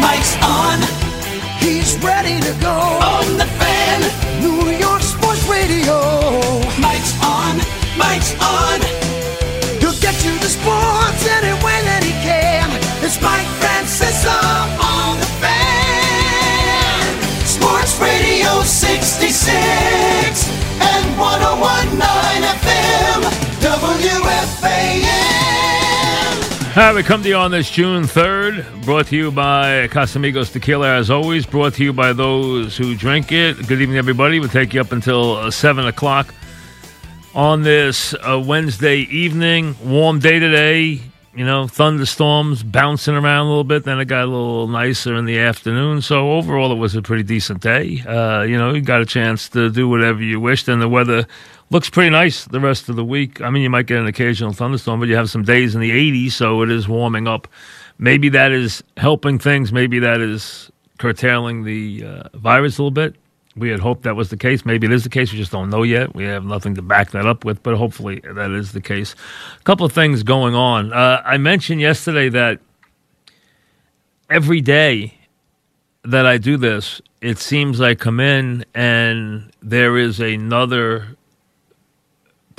Mike's on. He's ready to go. On the fan. New York Sports Radio. Mike's on. Mike's on. He'll get you the sports any way that he can. It's Mike Francesa on the fan. Sports Radio 66 and 1019 FM. WFAN. All right, we come to you on this June 3rd, brought to you by Casamigos Tequila, as always, brought to you by those who drink it. Good evening, everybody. We'll take you up until uh, 7 o'clock on this uh, Wednesday evening. Warm day today, you know, thunderstorms bouncing around a little bit. Then it got a little nicer in the afternoon. So overall, it was a pretty decent day. Uh, you know, you got a chance to do whatever you wished, and the weather looks pretty nice the rest of the week. I mean, you might get an occasional thunderstorm, but you have some days in the 80s, so it is warming up. Maybe that is helping things. Maybe that is curtailing the uh, virus a little bit. We had hoped that was the case. Maybe it is the case. We just don't know yet. We have nothing to back that up with, but hopefully that is the case. A couple of things going on. Uh, I mentioned yesterday that every day that I do this, it seems I come in and there is another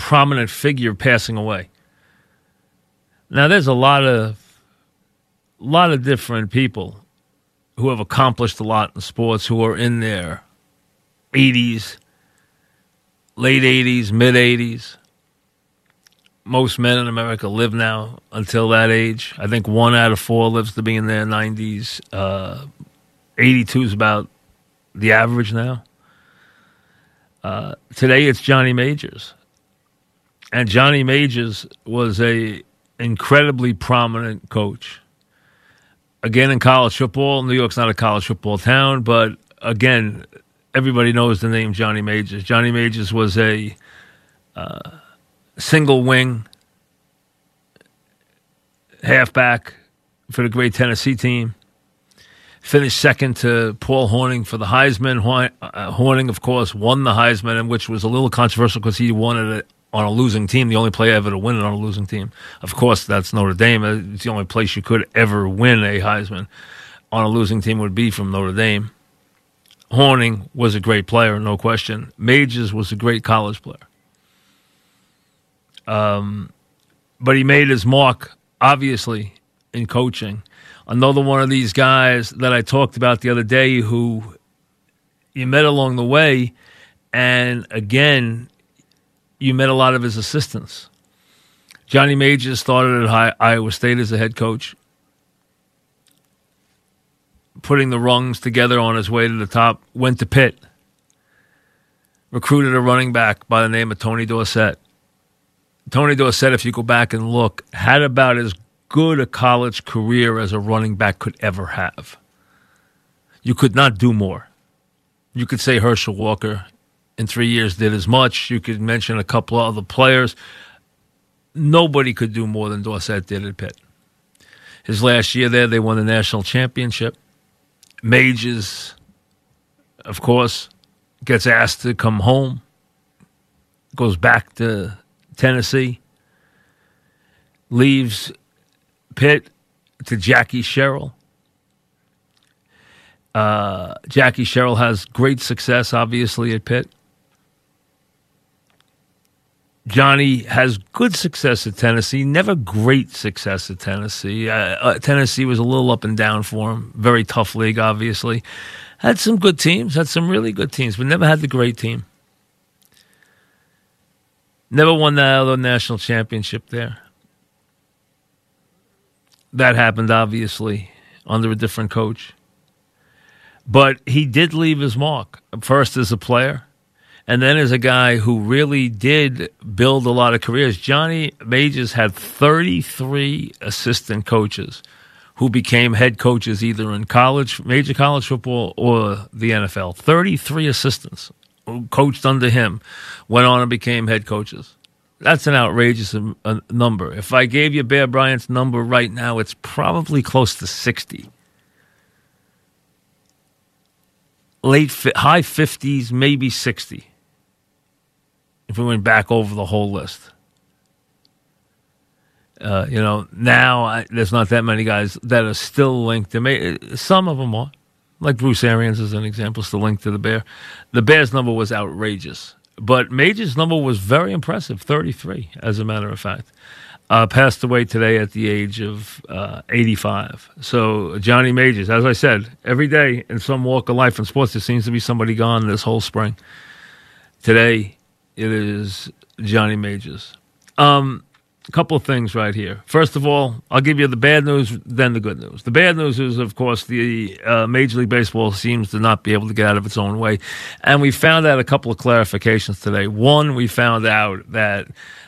prominent figure passing away. Now, there's a lot of lot of different people who have accomplished a lot in sports who are in their 80s, late 80s, mid 80s. Most men in America live now until that age. I think one out of four lives to be in their 90s. Uh, 82 is about the average now. Uh, today it's Johnny Majors and Johnny Majors was a incredibly prominent coach. Again, in college football, New York's not a college football town, but again, everybody knows the name Johnny Majors. Johnny Majors was a uh, single wing halfback for the great Tennessee team. Finished second to Paul Hornung for the Heisman. Uh, Hornung, of course, won the Heisman, which was a little controversial because he wanted it on a losing team, the only player ever to win it on a losing team. Of course, that's Notre Dame. It's the only place you could ever win a Heisman on a losing team would be from Notre Dame. Hornung was a great player, no question. Majors was a great college player. Um, but he made his mark, obviously, in coaching. Another one of these guys that I talked about the other day who you met along the way, and again, you met a lot of his assistants. Johnny Majors started at Iowa State as a head coach, putting the rungs together on his way to the top. Went to Pitt, recruited a running back by the name of Tony Dorsett. Tony Dorsett, if you go back and look, had about as good a college career as a running back could ever have. You could not do more. You could say Herschel Walker in three years did as much. You could mention a couple of other players. Nobody could do more than Dorsett did at Pitt. His last year there, they won the national championship. Majors, of course, gets asked to come home, goes back to Tennessee, leaves Pitt to Jackie Sherrill. Uh, Jackie Sherrill has great success, obviously, at Pitt. Johnny has good success at Tennessee, never great success at Tennessee. Uh, uh, Tennessee was a little up and down for him. Very tough league, obviously. Had some good teams, had some really good teams, but never had the great team. Never won that other national championship there. That happened, obviously, under a different coach. But he did leave his mark, first as a player and then as a guy who really did build a lot of careers, Johnny Majors had 33 assistant coaches who became head coaches either in college, major college football, or the NFL. 33 assistants who coached under him went on and became head coaches. That's an outrageous um, number. If I gave you Bear Bryant's number right now, it's probably close to 60. Late, high 50s, maybe 60 if we went back over the whole list. Uh, you know, now I, there's not that many guys that are still linked. May, some of them are, like Bruce Arians is an example, still linked to the Bear. The Bears number was outrageous, but Major's number was very impressive, 33, as a matter of fact. Uh, passed away today at the age of uh, 85. So Johnny Majors, as I said, every day in some walk of life in sports, there seems to be somebody gone this whole spring. Today, it is Johnny Majors. Um, a couple of things right here. First of all, I'll give you the bad news, then the good news. The bad news is, of course, the uh, Major League Baseball seems to not be able to get out of its own way. And we found out a couple of clarifications today. One, we found out that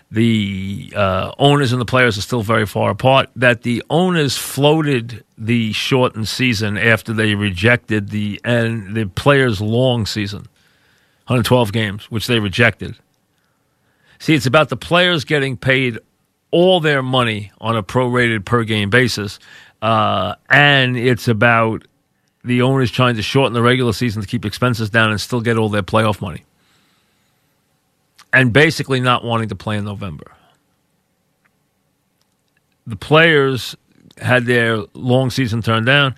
the uh, owners and the players are still very far apart, that the owners floated the shortened season after they rejected the and the players' long season. 112 games, which they rejected. See, it's about the players getting paid all their money on a prorated per game basis, uh, and it's about the owners trying to shorten the regular season to keep expenses down and still get all their playoff money, and basically not wanting to play in November. The players had their long season turned down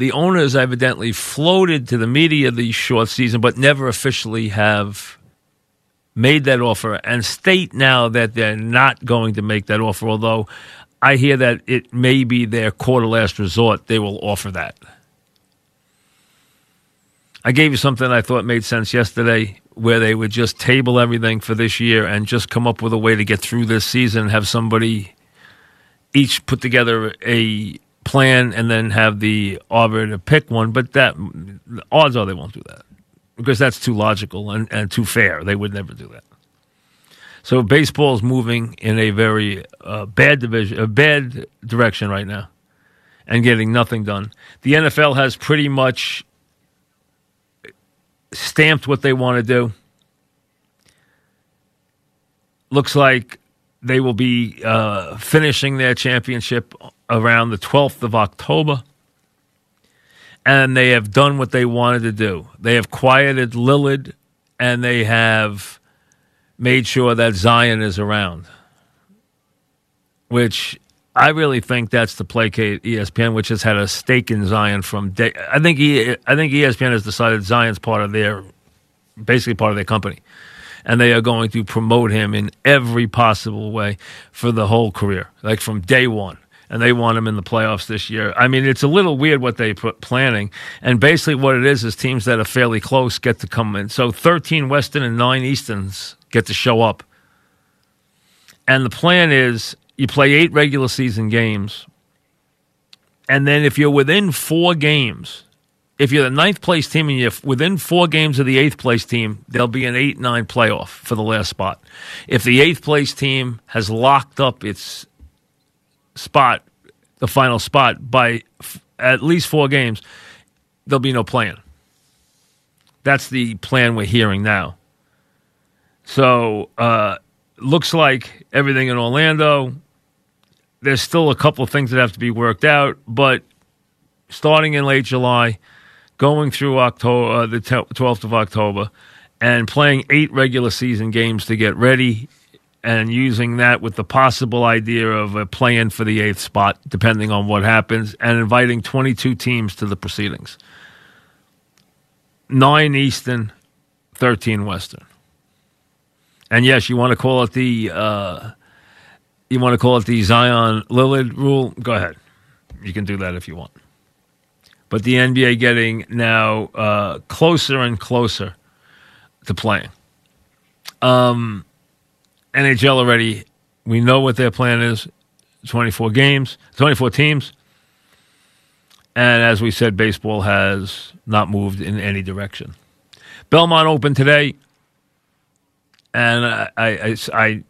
the owners evidently floated to the media the short season, but never officially have made that offer and state now that they're not going to make that offer, although I hear that it may be their quarter last resort. They will offer that. I gave you something I thought made sense yesterday where they would just table everything for this year and just come up with a way to get through this season, have somebody each put together a plan and then have the arbiter pick one. But that odds are they won't do that because that's too logical and, and too fair. They would never do that. So baseball is moving in a very uh, bad division, a bad direction right now, and getting nothing done. The NFL has pretty much stamped what they want to do. Looks like they will be uh, finishing their championship around the 12th of October. And they have done what they wanted to do. They have quieted Lillard and they have made sure that Zion is around, which I really think that's to placate ESPN, which has had a stake in Zion from day. I think he, I think ESPN has decided Zion's part of their, basically part of their company, and they are going to promote him in every possible way for the whole career, like from day one and they want him in the playoffs this year. I mean, it's a little weird what they put planning, and basically what it is is teams that are fairly close get to come in. So 13 Western and nine Easterns get to show up, and the plan is you play eight regular season games, and then if you're within four games. If you're the ninth place team and you're within four games of the eighth place team, there'll be an 8 9 playoff for the last spot. If the eighth place team has locked up its spot, the final spot, by f- at least four games, there'll be no plan. That's the plan we're hearing now. So, uh, looks like everything in Orlando. There's still a couple of things that have to be worked out, but starting in late July, going through October, uh, the 12th of October, and playing eight regular season games to get ready and using that with the possible idea of a plan for the eighth spot, depending on what happens, and inviting 22 teams to the proceedings. Nine Eastern, 13 Western. And yes, you want to call it the uh, you want to call it the Zion Lillard rule. Go ahead, you can do that if you want. But the NBA getting now uh, closer and closer to playing. Um, NHL already, we know what their plan is 24 games, 24 teams. And as we said, baseball has not moved in any direction. Belmont opened today, and I, I, I,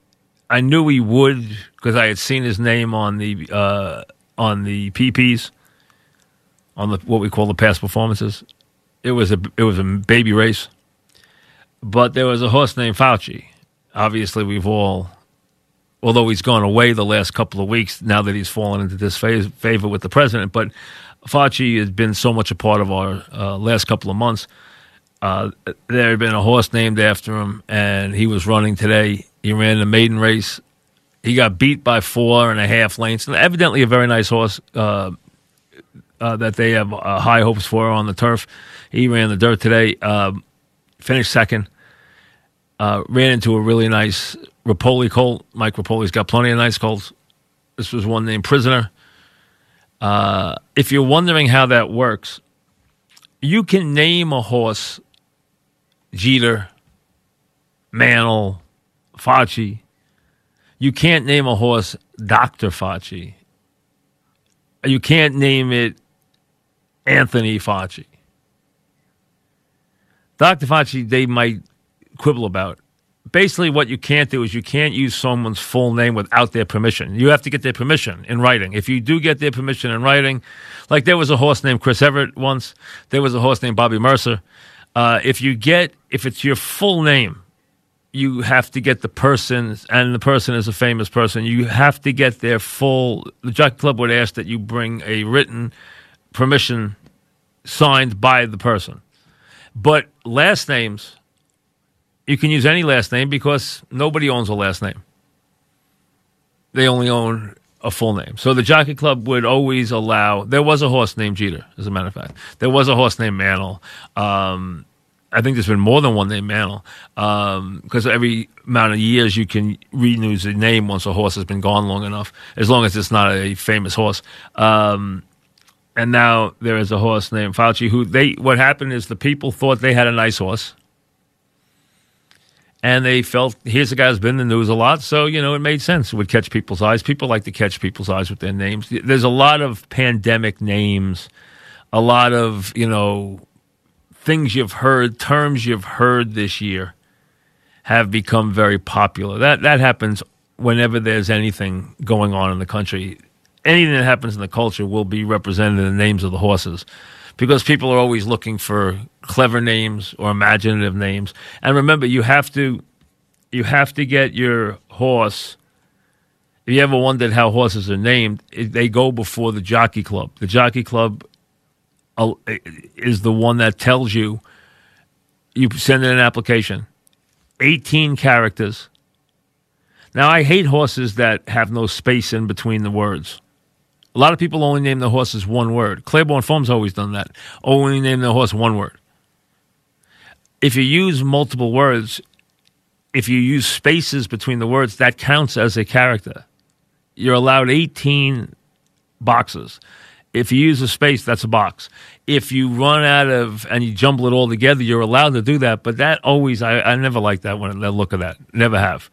I knew he would because I had seen his name on the uh, on the PPs, on the what we call the past performances. It was a it was a baby race, but there was a horse named Fauci. Obviously, we've all, although he's gone away the last couple of weeks, now that he's fallen into this favor with the president, but Fauci has been so much a part of our uh, last couple of months. Uh, there had been a horse named after him, and he was running today. He ran the maiden race. He got beat by four and a half lengths. And evidently, a very nice horse uh, uh that they have uh, high hopes for on the turf. He ran the dirt today, um, finished second. Uh, ran into a really nice Repole colt. Mike Repole's got plenty of nice colts. This was one named Prisoner. Uh, if you're wondering how that works, you can name a horse Jeter, Mantle, Fauci. You can't name a horse Dr. Fauci. You can't name it Anthony Fauci. Dr. Fauci, they might quibble about basically what you can't do is you can't use someone's full name without their permission. You have to get their permission in writing. If you do get their permission in writing, like there was a horse named Chris Evert once, there was a horse named Bobby Murcer. Uh, if you get, if it's your full name, you have to get the person, and the person is a famous person. You have to get their full. The Jockey Club would ask that you bring a written permission signed by the person. But last names, you can use any last name because nobody owns a last name. They only own a full name. So the Jockey Club would always allow. There was a horse named Jeter, as a matter of fact. There was a horse named Mantle. Um, I think there's been more than one named Mantle because um, every amount of years you can renew the name once a horse has been gone long enough, as long as it's not a famous horse. Um, and now there is a horse named Fauci who they. What happened is the people thought they had a nice horse and they felt here's a guy who's been in the news a lot, so you know it made sense. It would catch people's eyes. People like to catch people's eyes with their names. There's a lot of pandemic names, a lot of you know things you've heard, terms you've heard this year, have become very popular. That that happens whenever there's anything going on in the country. Anything that happens in the culture will be represented in the names of the horses because people are always looking for clever names or imaginative names. And remember, you have to you have to get your horse. If you ever wondered how horses are named, they go before the jockey club. The jockey club uh, is the one that tells you. You send in an application, eighteen characters. Now, I hate horses that have no space in between the words. A lot of people only name the horses one word. Claiborne Farm's always done that. Only name the horse one word. If you use multiple words, if you use spaces between the words, that counts as a character. You're allowed 18 boxes. If you use a space, that's a box. If you run out of and you jumble it all together, you're allowed to do that. But that always, I, I never like that when I look at that. Never have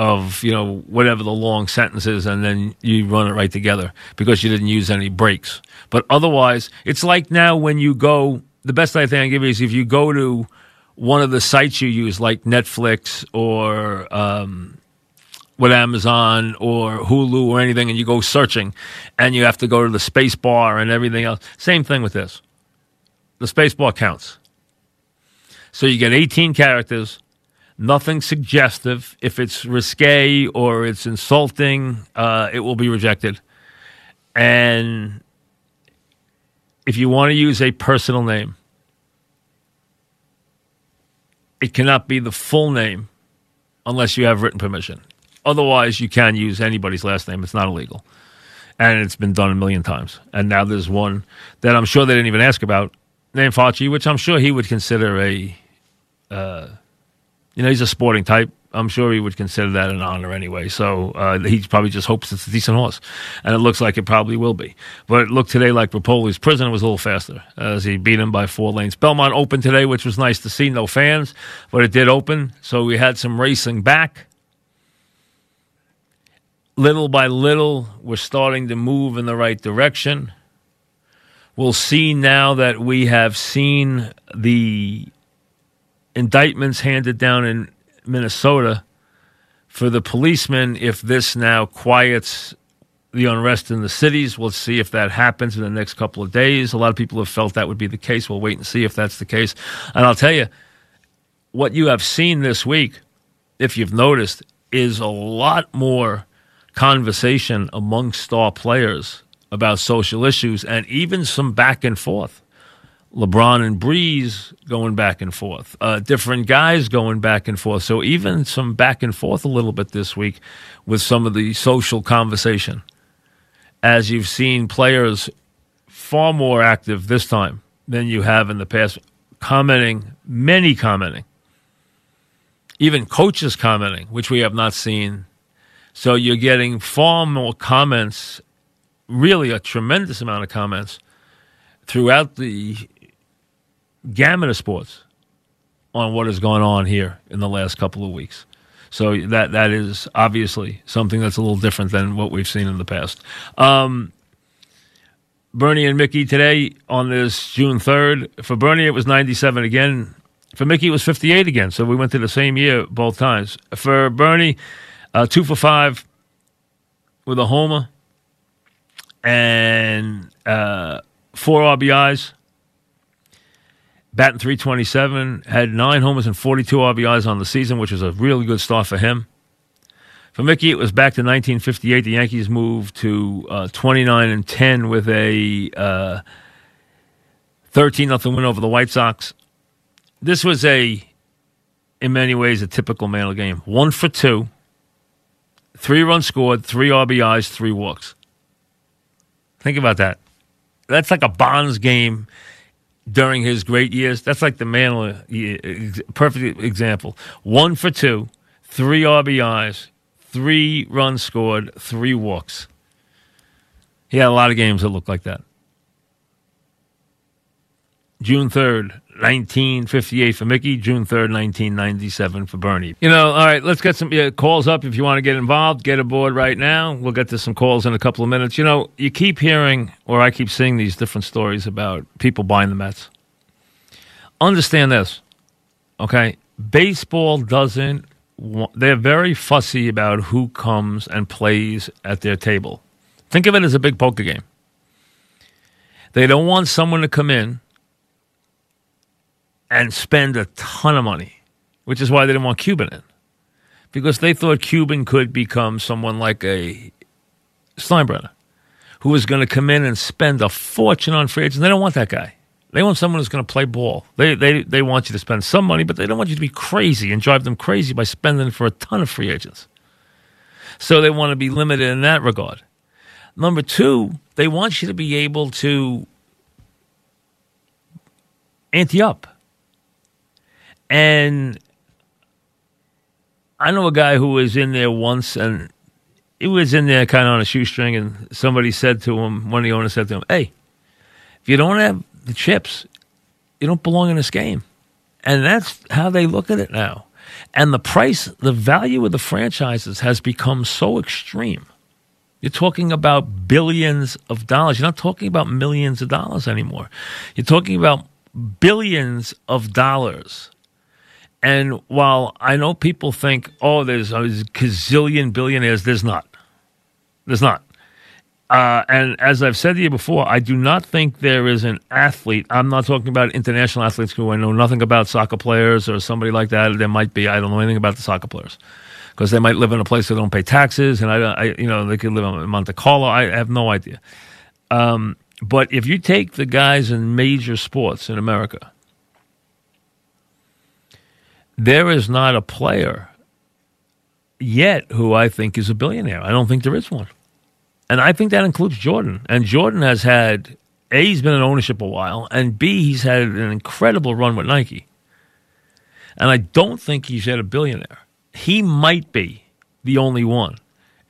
of you know whatever the long sentence is, and then you run it right together because you didn't use any breaks. But otherwise it's like now when you go the best i think i give you is if you go to one of the sites you use like netflix or um, amazon or hulu or anything and you go searching and you have to go to the space bar and everything else same thing with this. The space bar counts. So you get 18 characters nothing suggestive. If it's risque or it's insulting, uh, it will be rejected. And if you want to use a personal name, it cannot be the full name unless you have written permission. Otherwise, you can use anybody's last name. It's not illegal. And it's been done a million times. And now there's one that I'm sure they didn't even ask about, named Fauci, which I'm sure he would consider a uh, you know, he's a sporting type. I'm sure he would consider that an honor anyway. So uh, he probably just hopes it's a decent horse, and it looks like it probably will be. But it looked today like Repole's Prisoner was a little faster as he beat him by four lanes. Belmont opened today, which was nice to see. No fans, but it did open, so we had some racing back. Little by little, we're starting to move in the right direction. We'll see now that we have seen the indictments handed down in Minnesota for the policemen if this now quiets the unrest in the cities. We'll see if that happens in the next couple of days. A lot of people have felt that would be the case. We'll wait and see if that's the case. And I'll tell you, what you have seen this week, if you've noticed, is a lot more conversation among star players about social issues and even some back and forth. LeBron and Brees going back and forth, uh, different guys going back and forth. So even some back and forth a little bit this week with some of the social conversation, as you've seen players far more active this time than you have in the past, commenting, many commenting, even coaches commenting, which we have not seen. So you're getting far more comments, really a tremendous amount of comments throughout the gamut of sports on what has gone on here in the last couple of weeks. So that that is obviously something that's a little different than what we've seen in the past. Um, Bernie and Mickey today on this June 3rd. For Bernie, it was 97 again. For Mickey, it was 58 again. So we went to the same year both times. For Bernie, uh, two for five with a homer and uh, four RBIs batting 327, had nine homers and 42 RBIs on the season, which was a really good start for him. For Mickey, it was back to 1958. The Yankees moved to uh, 29 and 10 with a uh, 13 nothing win over the White Sox. This was a, in many ways, a typical Mantle game. One for two, three runs scored, three RBIs, three walks. Think about that. That's like a Bonds game during his great years. That's like the Mantle uh, perfect example. One for two, three RBIs, three runs scored, three walks. He had a lot of games that looked like that. June 3rd, 1958 for Mickey, June 3rd, 1997 for Bernie. You know, all right, let's get some yeah, calls up if you want to get involved. Get aboard right now. We'll get to some calls in a couple of minutes. You know, you keep hearing, or I keep seeing these different stories about people buying the Mets. Understand this, okay? Baseball doesn't, they're very fussy about who comes and plays at their table. Think of it as a big poker game. They don't want someone to come in and spend a ton of money, which is why they didn't want Cuban in. Because they thought Cuban could become someone like a Steinbrenner, who was going to come in and spend a fortune on free agents. They don't want that guy. They want someone who's going to play ball. They, they, they want you to spend some money, but they don't want you to be crazy and drive them crazy by spending for a ton of free agents. So they want to be limited in that regard. Number two, they want you to be able to ante up. And I know a guy who was in there once and he was in there kind of on a shoestring, and somebody said to him, one of the owners said to him, Hey, if you don't have the chips, you don't belong in this game. And that's how they look at it now. And the price, the value of the franchises has become so extreme. You're talking about billions of dollars. You're not talking about millions of dollars anymore. You're talking about billions of dollars and while I know people think, oh, there's a gazillion billionaires, there's not. There's not. Uh, and as I've said to you before, I do not think there is an athlete. I'm not talking about international athletes who I know nothing about soccer players or somebody like that. There might be. I don't know anything about the soccer players because they might live in a place that don't pay taxes, and I, don't I you know, they could live in Monte Carlo. I have no idea. Um, but if you take the guys in major sports in America, there is not a player yet who I think is a billionaire. I don't think there is one. And I think that includes Jordan. And Jordan has had A, he's been in ownership a while, and B, he's had an incredible run with Nike. And I don't think he's yet a billionaire. he might be the only one.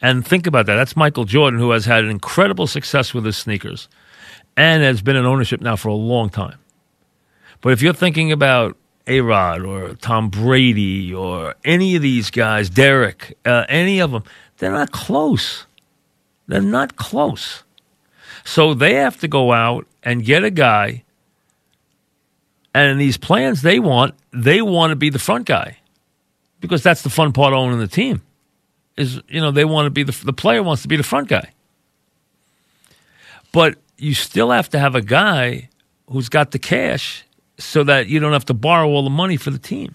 And think about that. That's Michael Jordan, who has had an incredible success with his sneakers and has been in ownership now for a long time. But if you're thinking about A Rod or Tom Brady or any of these guys, Derek, uh, any of them, they're not close. They're not close. So they have to go out and get a guy. And in these plans they want, they want to be the front guy because that's the fun part of owning the team. Is you know they want to be the the player wants to be the front guy, but you still have to have a guy who's got the cash so that you don't have to borrow all the money for the team.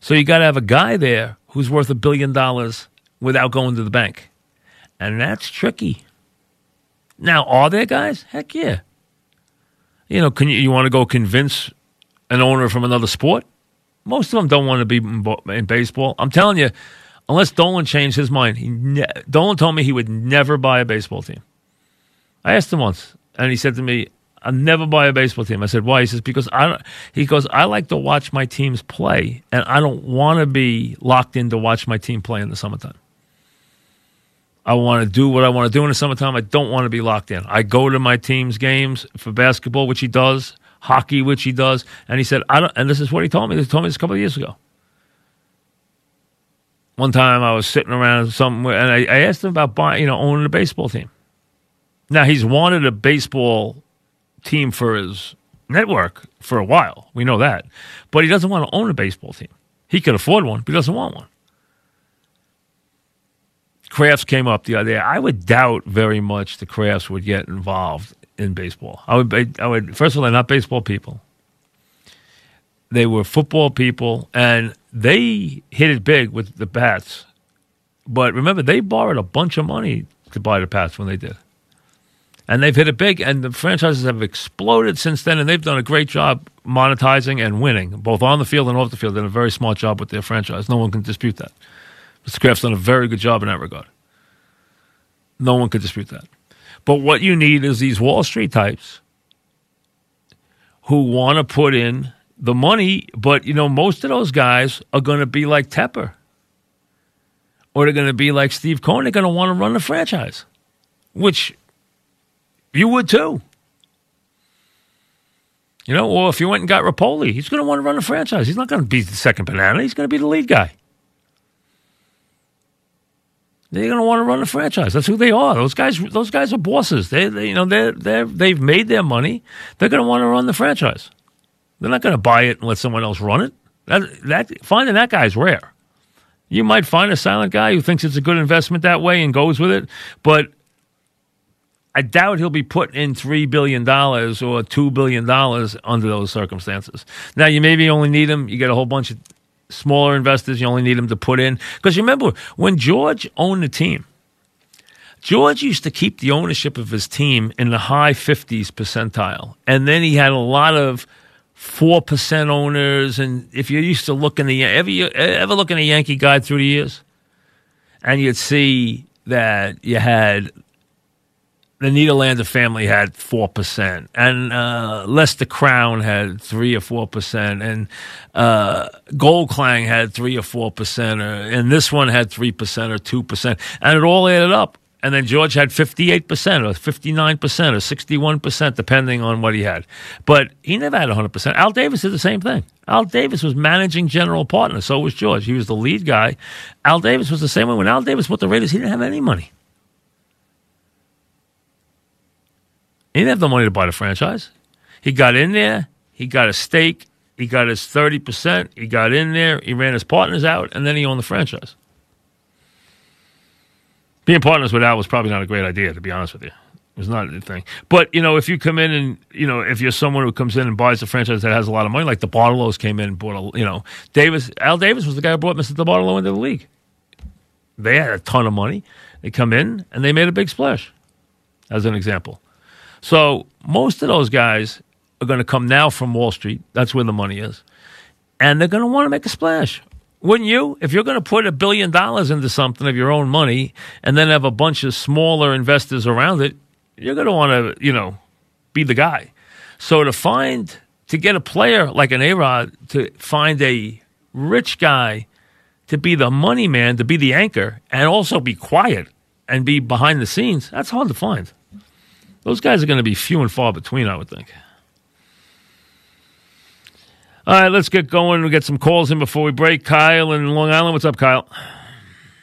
So you got to have a guy there who's worth a billion dollars without going to the bank, and that's tricky. Now, are there guys? Heck yeah. You know, can you, you want to go convince an owner from another sport? Most of them don't want to be in, baseball. I'm telling you, unless Dolan changed his mind, he ne- Dolan told me he would never buy a baseball team. I asked him once, and he said to me, "I'll never buy a baseball team." I said, "Why?" He says, "Because I." Don't, he goes, "I like to watch my teams play, and I don't want to be locked in to watch my team play in the summertime." I want to do what I want to do in the summertime. I don't want to be locked in. I go to my team's games for basketball, which he does, hockey, which he does, and he said, "I don't." And this is what he told me. He told me this a couple of years ago. One time, I was sitting around somewhere, and I, I asked him about buying, you know, owning a baseball team. Now he's wanted a baseball team for his network for a while. We know that, but he doesn't want to own a baseball team. He could afford one, but he doesn't want one. Krafts came up the other day. I would doubt very much the Krafts would get involved in baseball. I would, I would. First of all, they're not baseball people. They were football people, and they hit it big with the bats. But remember, they borrowed a bunch of money to buy the Pats when they did, and they've hit it big. And the franchises have exploded since then, and they've done a great job monetizing and winning, both on the field and off the field. They've done a very smart job with their franchise. No one can dispute that. Mr. Kraft's done a very good job in that regard. No one could dispute that. But what you need is these Wall Street types who want to put in the money, but you know, most of those guys are going to be like Tepper. Or they're going to be like Steve Cohen. They're going to want to run the franchise, which you would too. You know, or if you went and got Repole, he's going to want to run the franchise. He's not going to be the second banana. He's going to be the lead guy. They're going to want to run the franchise. That's who they are. Those guys, those guys are bosses. They, they you know, they they they've made their money. They're going to want to run the franchise. They're not going to buy it and let someone else run it. That that finding that guy's rare. You might find a silent guy who thinks it's a good investment that way and goes with it, but I doubt he'll be put in three billion dollars or two billion dollars under those circumstances. Now you maybe only need him. You get a whole bunch of smaller investors. You only need him to put in. Because remember, when George owned the team, George used to keep the ownership of his team in the high 50s percentile. And then he had a lot of 4% owners. And if you're used to look in the, ever, ever looking at a Yankee guide through the years, and you'd see that you had the Nederlander family had four percent, and uh, Lester Crown had three or four percent, and uh, Goldklang had three or four percent, and this one had three percent or two percent, and it all added up. And then George had fifty-eight percent, or fifty-nine percent, or sixty-one percent, depending on what he had. But he never had hundred percent. Al Davis did the same thing. Al Davis was managing general partner. So was George. He was the lead guy. Al Davis was the same way. When Al Davis bought the Raiders, he didn't have any money. He didn't have the money to buy the franchise. He got in there, he got a stake, he got his 30%, he got in there, he ran his partners out, and then he owned the franchise. Being partners with Al was probably not a great idea, to be honest with you. It was not a good thing. But, you know, if you come in and, you know, if you're someone who comes in and buys a franchise that has a lot of money, like the Bartolos came in and bought a, you know, Davis, Al Davis was the guy who brought Mr. DeBartolo into the league. They had a ton of money. They come in and they made a big splash, as an example. So most of those guys are going to come now from Wall Street. That's where the money is. And they're going to want to make a splash. Wouldn't you? If you're going to put a billion dollars into something of your own money and then have a bunch of smaller investors around it, you're going to want to, you know, be the guy. So to find, to get a player like an A Rod, to find a rich guy to be the money man, to be the anchor, and also be quiet and be behind the scenes, that's hard to find. Those guys are going to be few and far between, I would think. All right, let's get going. We get some calls in before we break. Kyle in Long Island, what's up, Kyle?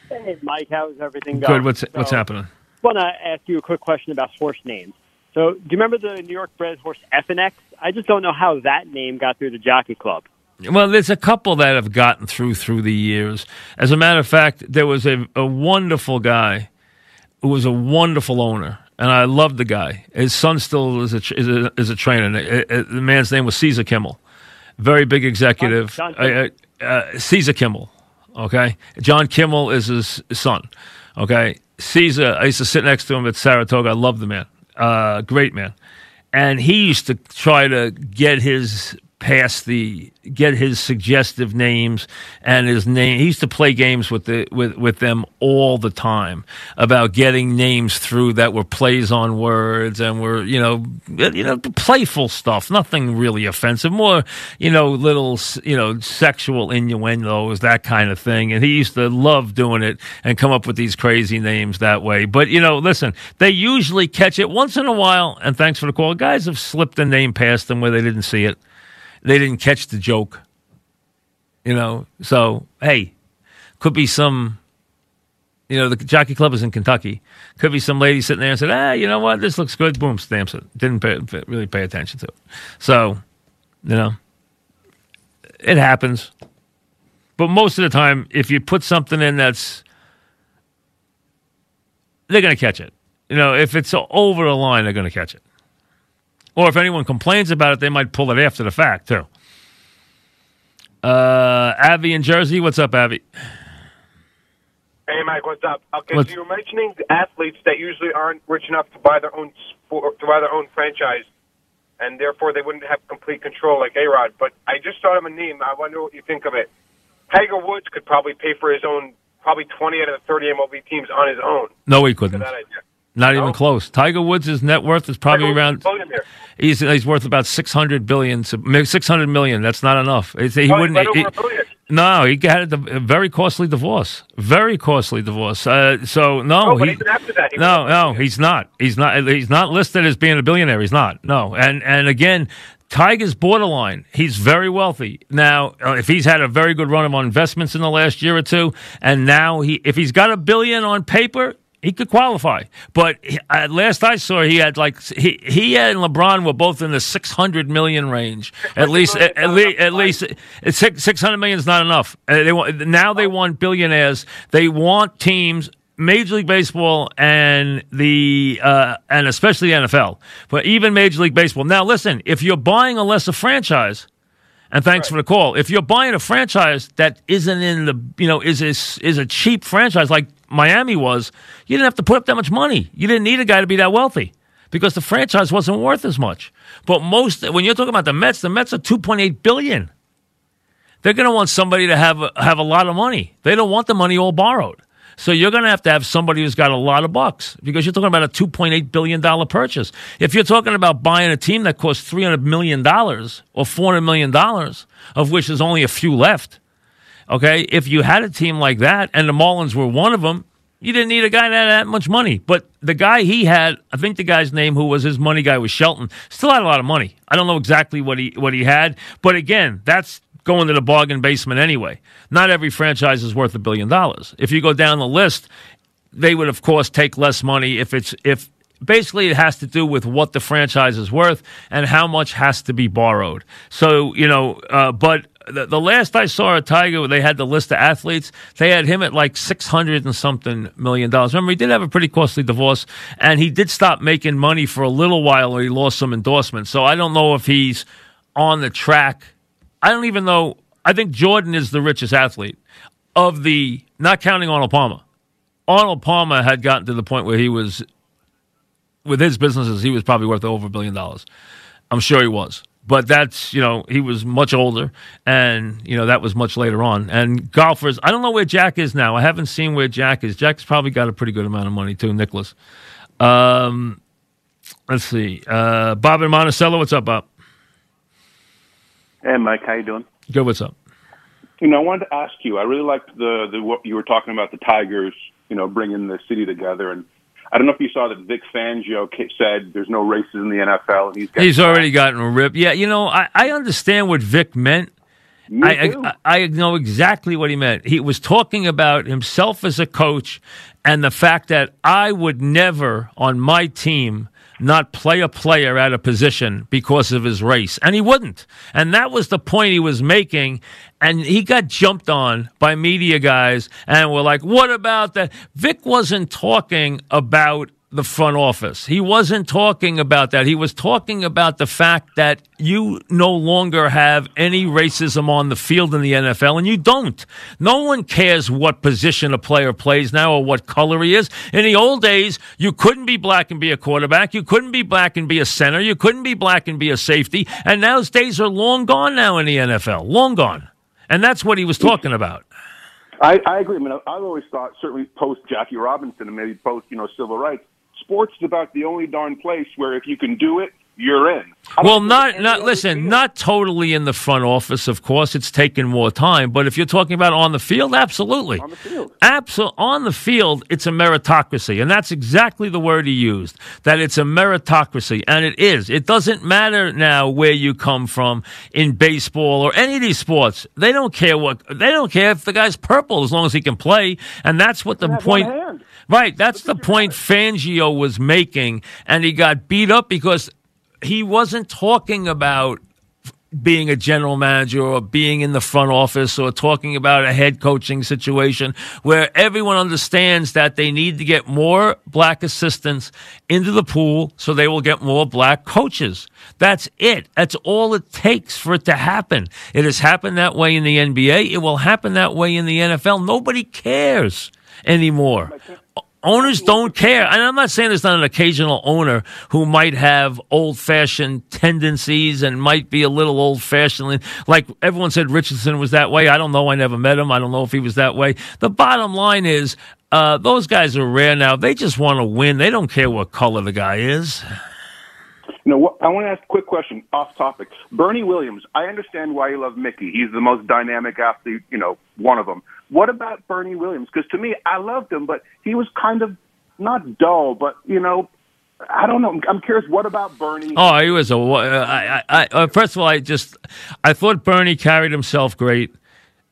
Hey, Mike, how's everything going? Good. What's what's So, happening? want to ask you a quick question about horse names. So, do you remember the New York bred horse FNX? I just don't know how that name got through the Jockey Club. Well, there's a couple that have gotten through through the years. As a matter of fact, there was a, a wonderful guy who was a wonderful owner, and I loved the guy. His son still is a is a, is a trainer. Uh, uh, The man's name was Caesar Kimmel, very big executive. John Kimmel. Uh, uh, Caesar Kimmel, okay. John Kimmel is his son, okay. Caesar, I used to sit next to him at Saratoga. I love the man, uh, great man, and he used to try to get his past the get his suggestive names and his name. He used to play games with the with with them all the time about getting names through that were plays on words and were you know you know playful stuff. Nothing really offensive. More you know little you know sexual innuendos that kind of thing. And he used to love doing it and come up with these crazy names that way. But you know, listen, they usually catch it once in a while. And thanks for the call. Guys have slipped a name past them where they didn't see it they didn't catch the joke. You know, so hey, could be some. You know, the jockey club is in Kentucky. Could be some lady sitting there and said, "Ah, you know what? This looks good." Boom, stamps it. Didn't pay, really pay attention to it. So, you know, it happens. But most of the time, if you put something in that's, they're going to catch it. You know, if it's over the line, they're going to catch it. Or if anyone complains about it, they might pull it after the fact, too. Uh, Avi in Jersey. What's up, Avi? Hey, Mike, what's up? Okay, What's- so you were mentioning athletes that usually aren't rich enough to buy their own sport, to buy their own franchise, and therefore they wouldn't have complete control like A Rod. But I just thought of a name. I wonder what you think of it. Tiger Woods could probably pay for his own, probably 20 out of the 30 MLB teams on his own. No, he couldn't. Not No? even close. Tiger Woods' net worth is probably Tiger around. is a billionaire. He's he's worth about six hundred billion, six hundred million. That's not enough. It's- he Oh, wouldn't. he- a no, he had a, very costly divorce. Very costly divorce. Uh, so no, Oh, but he, that, he no, no, he's not. He's not. He's not listed as being a billionaire. He's not. No, and and again. Tiger's borderline. He's very wealthy now. Uh, if he's had a very good run of investments in the last year or two, and now he, if he's got a billion on paper, he could qualify. But uh, last I saw, he had like he he and LeBron were both in the six hundred million range. At least, at, at, le- at least, six six hundred million is not enough. Uh, they want now they want billionaires. They want teams. Major League Baseball and the uh, and especially the NFL, but even Major League Baseball. Now, listen, if you're buying a lesser franchise, and thanks for the call. If you're buying a franchise that isn't in the, you know, is is is a cheap franchise like Miami was, you didn't have to put up that much money. You didn't need a guy to be that wealthy because the franchise wasn't worth as much. But most, when you're talking about the Mets, the Mets are 2.8 billion. They're going to want somebody to have a, have a lot of money. They don't want the money all borrowed. So you're going to have to have somebody who's got a lot of bucks because you're talking about a 2.8 billion dollar purchase. If you're talking about buying a team that costs 300 million dollars or 400 million dollars, of which there's only a few left, okay? If you had a team like that and the Marlins were one of them, you didn't need a guy that had that much money. But the guy he had, I think the guy's name who was his money guy was Shelton, still had a lot of money. I don't know exactly what he what he had, but again, that's going to the bargain basement anyway. Not every franchise is worth a billion dollars. If you go down the list, they would of course take less money if it's if basically it has to do with what the franchise is worth and how much has to be borrowed. So you know, uh, but the, the last I saw a Tiger, they had the list of athletes. They had him at like six hundred and something million dollars. Remember, he did have a pretty costly divorce, and he did stop making money for a little while, or he lost some endorsements. So I don't know if he's on the track. I don't even know. I think Jordan is the richest athlete of the, not counting Arnold Palmer. Arnold Palmer had gotten to the point where he was, with his businesses, he was probably worth over a billion dollars. I'm sure he was. But that's, you know, he was much older, and, you know, that was much later on. And golfers, I don't know where Jack is now. I haven't seen where Jack is. Jack's probably got a pretty good amount of money, too, Nicklaus. Um, let's see. Uh, Bob and Monticello, what's up, Bob? Hey, Mike, how you doing? Good, what's up? You know, I wanted to ask you. I really liked the the what you were talking about the Tigers. You know, bringing the city together, and I don't know if you saw that Vic Fangio said there's no races in the NFL, and he's he's already gotten ripped. Yeah, you know, I, I understand what Vic meant. I, I, I know exactly what he meant. He was talking about himself as a coach and the fact that I would never on my team not play a player at a position because of his race. And he wouldn't. And that was the point he was making. And he got jumped on by media guys and were like, what about that? Vic wasn't talking about the front office. He wasn't talking about that. He was talking about the fact that you no longer have any racism on the field in the NFL, and you don't. No one cares what position a player plays now or what color he is. In the old days, you couldn't be black and be a quarterback. You couldn't be black and be a center. You couldn't be black and be a safety. And those days are long gone now in the NFL. Long gone. And that's what he was talking about. I, I agree. I mean, I've always thought, certainly post Jackie Robinson and maybe post, you know, civil rights, sports is about the only darn place where if you can do it, you're in. Well, not not listen, not totally in the front office. Of course, it's taken more time. But if you're talking about on the field, absolutely, on the field, absolutely on the field, it's a meritocracy, and that's exactly the word he used. That it's a meritocracy, and it is. It doesn't matter now where you come from in baseball or any of these sports. They don't care what they don't care if the guy's purple as long as he can play, and that's what the point. Right, that's the point Fangio was making, and he got beat up because he wasn't talking about being a general manager or being in the front office or talking about a head coaching situation where everyone understands that they need to get more black assistants into the pool so they will get more black coaches. That's it. That's all it takes for it to happen. It has happened that way in the NBA. It will happen that way in the NFL. Nobody cares anymore owners don't care. And I'm not saying there's not an occasional owner who might have old fashioned tendencies and might be a little old fashioned. Like everyone said Richardson was that way. I don't know. I never met him. I don't know if he was that way. The bottom line is, uh, those guys are rare now. They just want to win. They don't care what color the guy is. You know, I want to ask a quick question off topic. Bernie Williams, I understand why you love Mickey. He's the most dynamic athlete, you know, one of them. What about Bernie Williams? Because to me, I loved him, but he was kind of not dull, but you know, I don't know. I'm curious. What about Bernie? Oh, he was a. Uh, I, I, I, uh, first of all, I just I thought Bernie carried himself great.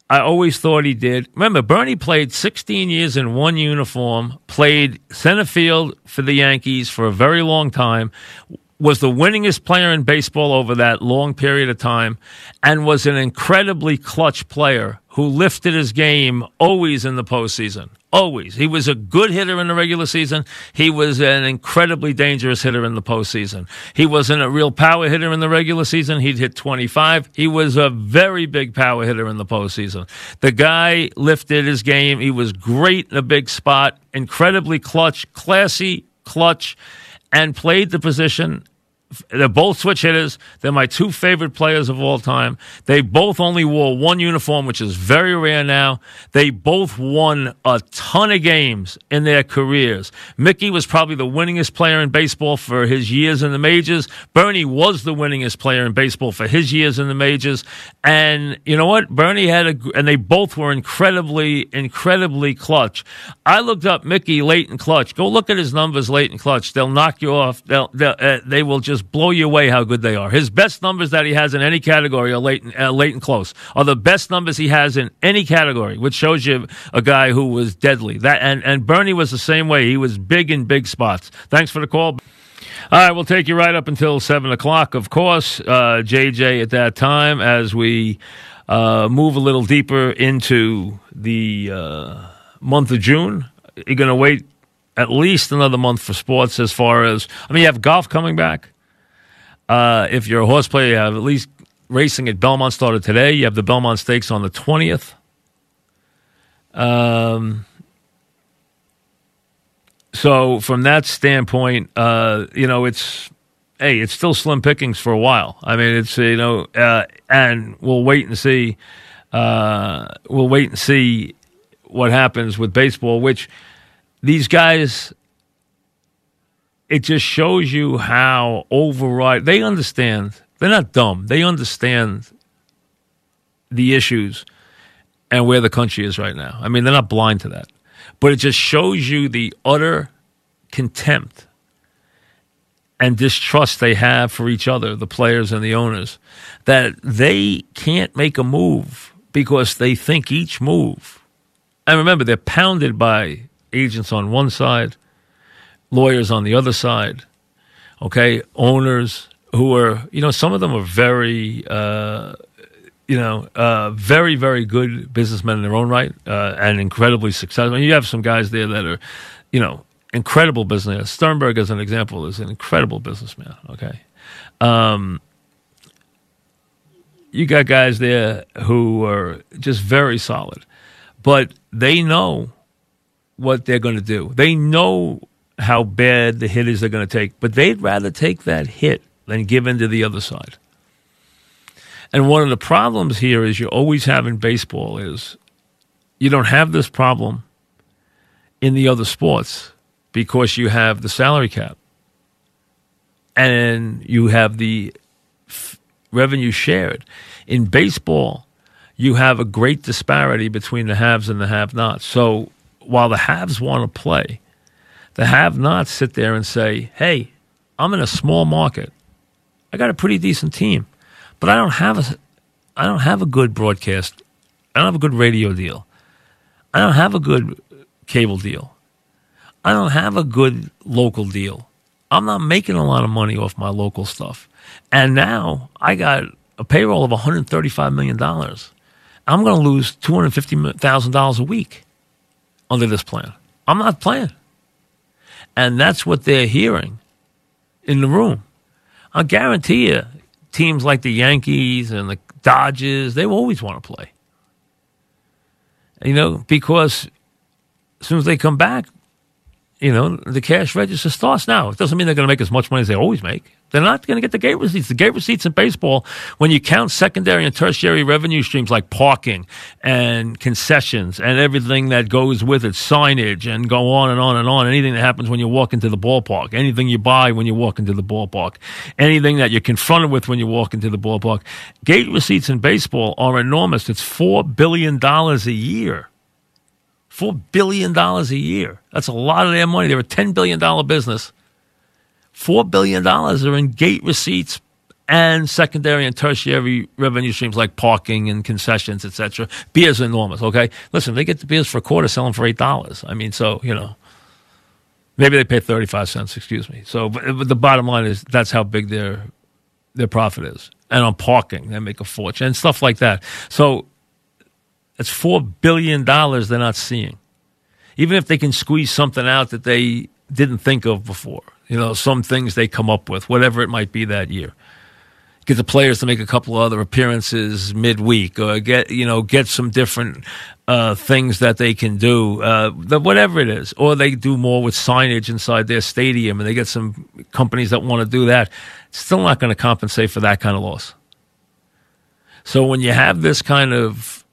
I always thought he did. Remember, Bernie played 16 years in one uniform, played center field for the Yankees for a very long time, was the winningest player in baseball over that long period of time, and was an incredibly clutch player who lifted his game always in the postseason. Always. He was a good hitter in the regular season. He was an incredibly dangerous hitter in the postseason. He wasn't a real power hitter in the regular season. He'd hit 25. He was a very big power hitter in the postseason. The guy lifted his game. He was great in a big spot, incredibly clutch, classy, clutch, and played the position they're both switch hitters. They're my two favorite players of all time. They both only wore one uniform, which is very rare now. They both won a ton of games in their careers. Mickey was probably the winningest player in baseball for his years in the majors. Bernie was the winningest player in baseball for his years in the majors. And you know what? Bernie had a, and they both were incredibly, incredibly clutch. I looked up Mickey late and clutch. Go look at his numbers late and clutch. They'll knock you off. They'll, they'll uh, they will just just blow you away how good they are. His best numbers that he has in any category are late, uh, late and close. Are the best numbers he has in any category, which shows you a guy who was deadly. That and and Bernie was the same way. He was big in big spots. Thanks for the call. All right, we'll take you right up until seven o'clock. Of course, uh, JJ at that time as we uh, move a little deeper into the uh, month of June. You're going to wait at least another month for sports as far as I mean you have golf coming back. Uh, if you're a horse player, you have at least racing at Belmont started today. You have the Belmont Stakes on the 20th. Um, so from that standpoint, uh, you know, it's hey, it's still slim pickings for a while. I mean, it's you know, uh, and we'll wait and see. Uh, we'll wait and see what happens with baseball. Which these guys it just shows you how override they understand. They're not dumb. They understand the issues and where the country is right now. I mean, they're not blind to that. But it just shows you the utter contempt and distrust they have for each other, the players and the owners, that they can't make a move because they think each move. And remember, they're pounded by agents on one side, lawyers on the other side, okay, owners who are, you know, some of them are very, uh, you know, uh, very, very good businessmen in their own right uh, and incredibly successful. You have some guys there that are, you know, incredible business. Sternberg, as an example, is an incredible businessman. Okay, um, you got guys there who are just very solid, but they know what they're going to do. They know how bad the hit is they're going to take, but they'd rather take that hit than give in to the other side. And one of the problems here is you always have in baseball is you don't have this problem in the other sports because you have the salary cap and you have the f- revenue shared. In baseball, you have a great disparity between the haves and the have nots. So while the haves want to play, the have nots sit there and say, hey, I'm in a small market. I got a pretty decent team, but I don't have a, I don't have a good broadcast. I don't have a good radio deal. I don't have a good cable deal. I don't have a good local deal. I'm not making a lot of money off my local stuff. And now I got a payroll of $135 million. I'm going to lose $250,000 a week under this plan. I'm not playing. And that's what they're hearing in the room. I guarantee you, teams like the Yankees and the Dodgers, they always want to play. You know, because as soon as they come back, you know, the cash register starts now. It doesn't mean they're going to make as much money as they always make. They're not going to get the gate receipts. The gate receipts in baseball, when you count secondary and tertiary revenue streams like parking and concessions and everything that goes with it, signage and go on and on and on, anything that happens when you walk into the ballpark, anything you buy when you walk into the ballpark, anything that you're confronted with when you walk into the ballpark, gate receipts in baseball are enormous. It's $4 billion a year. Four billion dollars a year. That's a lot of their money. They're a ten billion dollar business. Four billion dollars are in gate receipts and secondary and tertiary revenue streams like parking and concessions, etc. Beer's enormous. Okay, listen, they get the beers for a quarter, sell them for eight dollars. I mean, so you know, maybe they pay thirty five cents. Excuse me. So, but, but the bottom line is that's how big their their profit is. And on parking, they make a fortune and stuff like that. So that's four billion dollars they're not seeing. Even if they can squeeze something out that they didn't think of before, you know, some things they come up with, whatever it might be that year. Get the players to make a couple of other appearances midweek, or get you know get some different uh, things that they can do, uh, whatever it is, or they do more with signage inside their stadium, and they get some companies that want to do that. It's still not going to compensate for that kind of loss. So when you have this kind of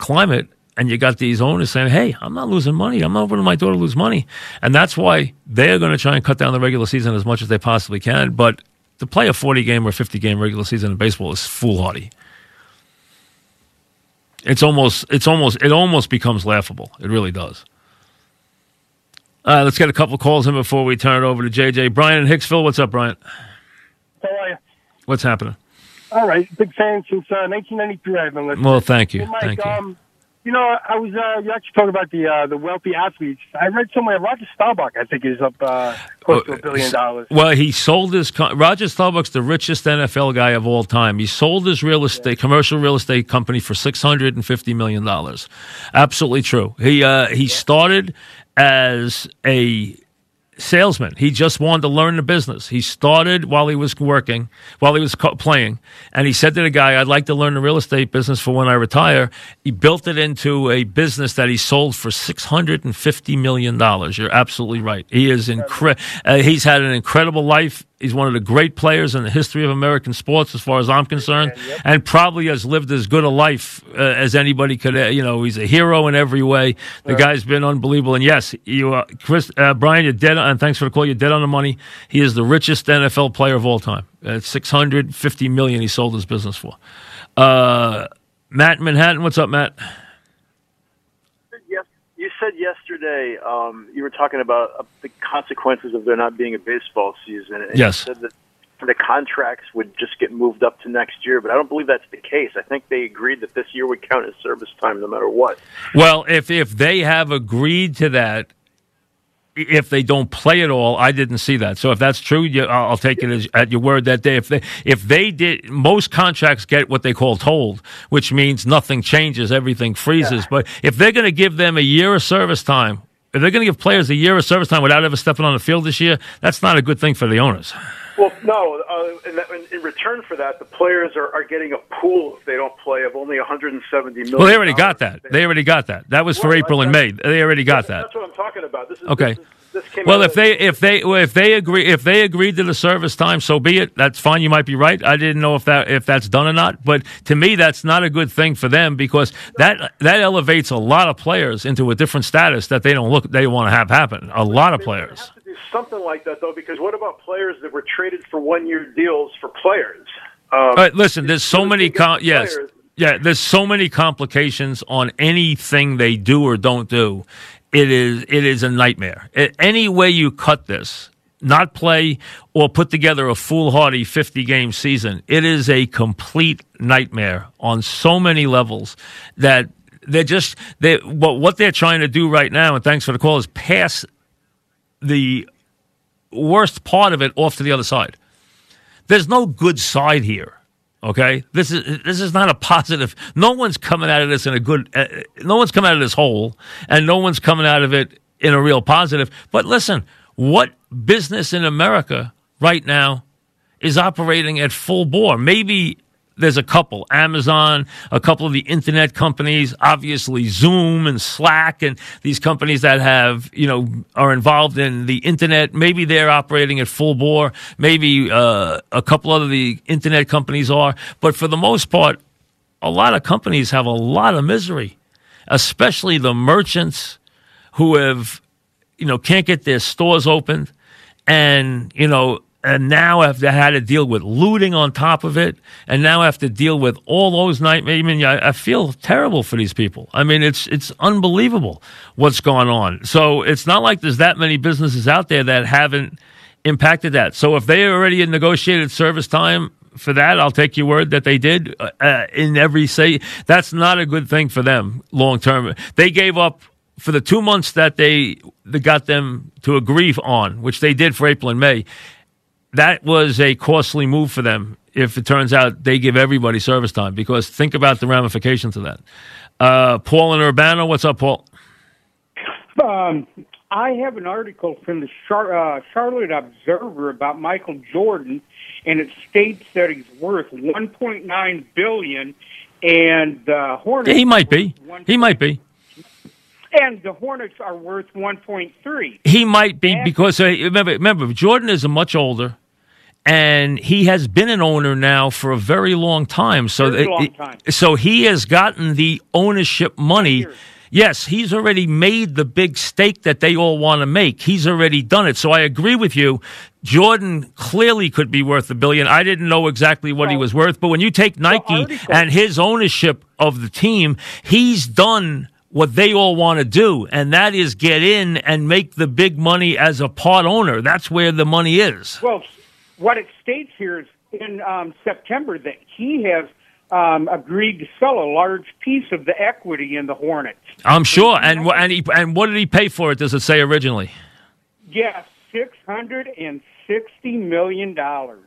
climate and you got these owners saying, "Hey, I'm not losing money. I'm not letting my daughter lose money," and that's why they're going to try and cut down the regular season as much as they possibly can. But to play a 40 game or 50 game regular season in baseball is foolhardy. It's almost, it's almost, it almost becomes laughable. It really does. Uh, let's get a couple calls in before we turn it over to JJ. Brian in Hicksville, what's up, Brian? How are you? What's happening? All right, big fan since uh, 1993. I've been listening. Well, thank you, Hey, Mike, thank you. Um, you know, I was uh, you actually talking about the uh, the wealthy athletes. I read somewhere Roger Staubach, I think, is up uh, close to a billion dollars. Well, he sold his co- Roger Staubach's the richest NFL guy of all time. He sold his real estate, commercial real estate company for six hundred and fifty million dollars. Absolutely true. He uh, he started as a salesman. He just wanted to learn the business. He started while he was working, while he was playing, and he said to the guy, "I'd like to learn the real estate business for when I retire." He built it into a business that he sold for six hundred and fifty million dollars. You're absolutely right. He is incredible. Uh, he's had an incredible life. He's one of the great players in the history of American sports, as far as I'm concerned, and probably has lived as good a life uh, as anybody could. Uh, you know, he's a hero in every way. The guy's been unbelievable. And yes, you, uh, Chris, uh, Brian, you're dead. And thanks for the call. You're dead on the money. He is the richest NFL player of all time. At 650 million, he sold his business for. Uh, Matt in Manhattan, what's up, Matt? Yes, you said yesterday um, you were talking about uh, the consequences of there not being a baseball season. And Yes. You said that the contracts would just get moved up to next year, but I don't believe that's the case. I think they agreed that this year would count as service time no matter what. Well, if if they have agreed to that, if they don't play at all, I didn't see that. So if that's true, you, I'll take it as, at your word that day. if they if they did most contracts get what they call told, which means nothing changes, everything freezes. But if they're going to give them a year of service time. If they're going to give players a year of service time without ever stepping on the field this year, that's not a good thing for the owners. Well, no. Uh, in, that, in, in return for that, the players are, are getting a pool if they don't play of only 170 million. Well, they already got that. They already got that. That was for Well, April and May. They already got that. That's what I'm talking about. This is Okay. This, is, this came Well, if they if they if they agree if they agreed to the service time, so be it. That's fine. You might be right. I didn't know if that if that's done or not. But to me, that's not a good thing for them because that that elevates a lot of players into a different status that they don't look they want to have happen. A lot of players. have to do something like that though, because what about players that were traded for one-year deals for players? Um, All right, listen. There's so many. Com- yes. players- Yeah, there's so many complications on anything they do or don't do. It is it is a nightmare. Any way you cut this, not play or put together a foolhardy 50 game season, it is a complete nightmare on so many levels that they're just they what what they're trying to do right now. And thanks for the call is pass the worst part of it off to the other side. There's no good side here. Okay, this is this is not a positive. No one's coming out of this in a good. Uh, no one's coming out of this hole, and no one's coming out of it in a real positive. But listen, what business in America right now is operating at full bore? Maybe there's a couple Amazon, a couple of the internet companies, obviously Zoom and Slack, and these companies that have, you know, are involved in the internet. Maybe they're operating at full bore. Maybe uh, a couple of the internet companies are. But for the most part, a lot of companies have a lot of misery, especially the merchants who have, you know, can't get their stores opened and, you know, and now I've had to deal with looting on top of it, and now I have to deal with all those nightmares. I mean, I, I feel terrible for these people. I mean, it's it's unbelievable what's going on. So it's not like there's that many businesses out there that haven't impacted that. So if they already had negotiated service time for that, I'll take your word that they did uh, uh, in every say. That's not a good thing for them long term. They gave up for the two months that they got them to agree on, which they did for April and May that was a costly move for them if it turns out they give everybody service time because think about the ramifications of that. Uh, Paul and Urbano, what's up, Paul? Um, I have an article from the Char- uh, Charlotte Observer about Michael Jordan, and it states that he's worth 1.9 billion, and the Hornets. Yeah, he might be. He might be. And the Hornets are worth 1.3. He might be because uh, remember, remember, Jordan is a much older, and he has been an owner now for a very long time. So, that- long time. so he has gotten the ownership money. Yes, he's already made the big stake that they all want to make. He's already done it. So I agree with you. Jordan clearly could be worth a billion. I didn't know exactly what he was worth, but when you take Nike and his ownership of the team, he's done what they all want to do, and that is get in and make the big money as a part owner. That's where the money is. Well, what it states here is in um, September that he has um, agreed to sell a large piece of the equity in the Hornets. I'm sure. And and he and what did he pay for it? Does it say originally? Yes, six hundred and sixty million dollars,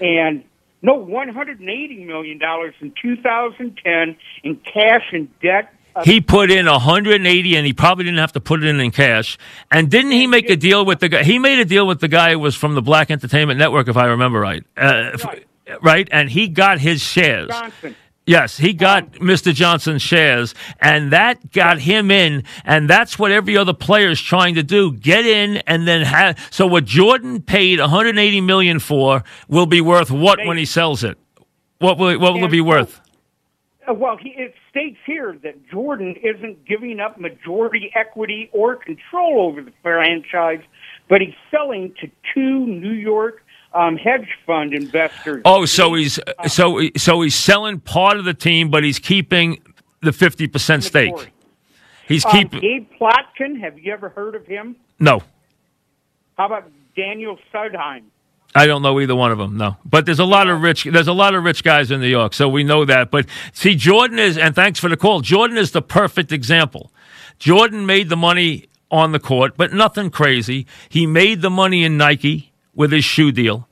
and no, one hundred and eighty million dollars in 2010 in cash and debt. He put in 180, and he probably didn't have to put it in in cash. And didn't he make a deal with the guy? He made a deal with the guy who was from the Black Entertainment Network, if I remember right. Uh, f- right, and he got his shares. Johnson. Yes, he got Mr. Johnson's shares, and that got him in, and that's what every other player is trying to do: get in, and then have. So what Jordan paid 180 million for will be worth what when he sells it? What will it, what will it be worth? Uh, Well, he, it states here that Jordan isn't giving up majority equity or control over the franchise, but he's selling to two New York um, hedge fund investors. Oh, so he's so so he's selling part of the team, but he's keeping the 50 percent stake. He's Um, keeping. Gabe Plotkin. Have you ever heard of him? no, How about Daniel Sundheim? I don't know either one of them. No, but there's a lot of rich. There's a lot of rich guys in New York, so we know that. But see, Jordan is, and thanks for the call. Jordan is the perfect example. Jordan made the money on the court, but nothing crazy. He made the money in Nike with his shoe deal.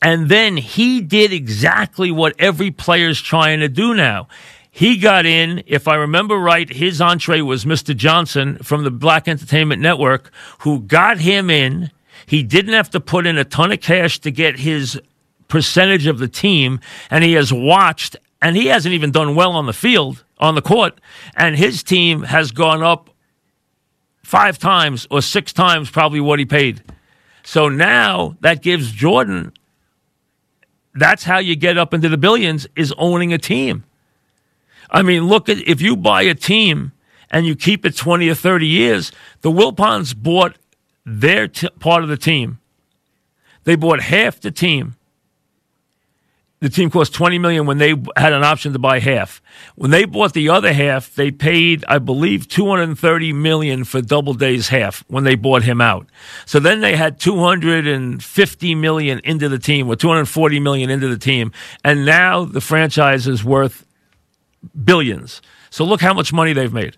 And then he did exactly what every player's trying to do now. He got in, if I remember right, his entree was Mr. Johnson from the Black Entertainment Network, who got him in. He didn't have to put in a ton of cash to get his percentage of the team, and he has watched, and he hasn't even done well on the field, on the court, and his team has gone up five times or six times probably what he paid. So now that gives Jordan that's how you get up into the billions is owning a team. I mean, look at if you buy a team and you keep it 20 or 30 years, the Wilpons bought their t- part of the team. They bought half the team. The team cost 20 million when they had an option to buy half. When they bought the other half, they paid, I believe, 230 million for Doubleday's half when they bought him out. So then they had 250 million into the team or 240 million into the team. And now the franchise is worth billions. So look how much money they've made.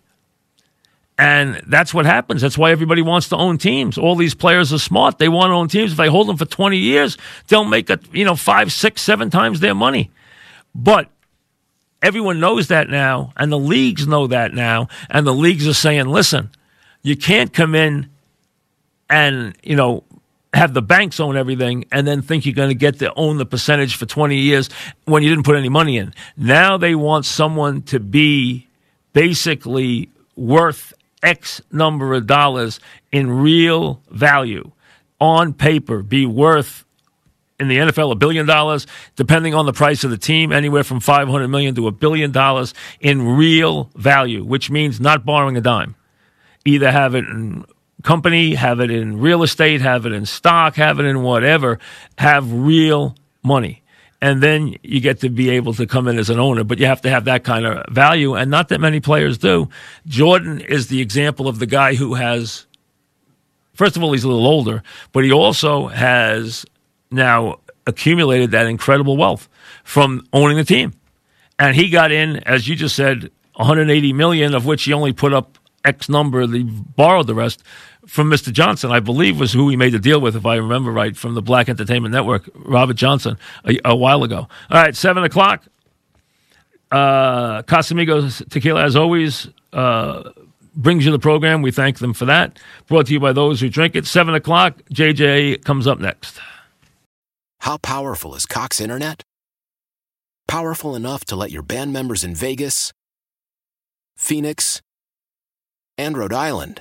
And that's what happens. That's why everybody wants to own teams. All these players are smart. They want to own teams. If they hold them for 20 years, they'll make a, you know, five, six, seven times their money. But everyone knows that now, and the leagues know that now, and the leagues are saying, listen, you can't come in and, you know, have the banks own everything and then think you're going to get to own the percentage for 20 years when you didn't put any money in. Now they want someone to be basically worth X number of dollars in real value on paper, be worth in the NFL a billion dollars, depending on the price of the team, anywhere from 500 million to a billion dollars in real value, which means not borrowing a dime. Either have it in company, have it in real estate, have it in stock, have it in whatever, have real money. And then you get to be able to come in as an owner, but you have to have that kind of value, and not that many players do. Jordan is the example of the guy who has, first of all, he's a little older, but he also has now accumulated that incredible wealth from owning the team. And he got in, as you just said, 180 million, of which he only put up X number. They borrowed the rest from Mr. Johnson, I believe, was who he made the deal with, if I remember right, from the Black Entertainment Network, Robert Johnson, a, a while ago. All right, seven o'clock. Uh, Casamigos Tequila, as always, uh, brings you the program. We thank them for that. Brought to you by those who drink it. Seven o'clock. JJ comes up next. How powerful is Cox Internet? Powerful enough to let your band members in Vegas, Phoenix, and Rhode Island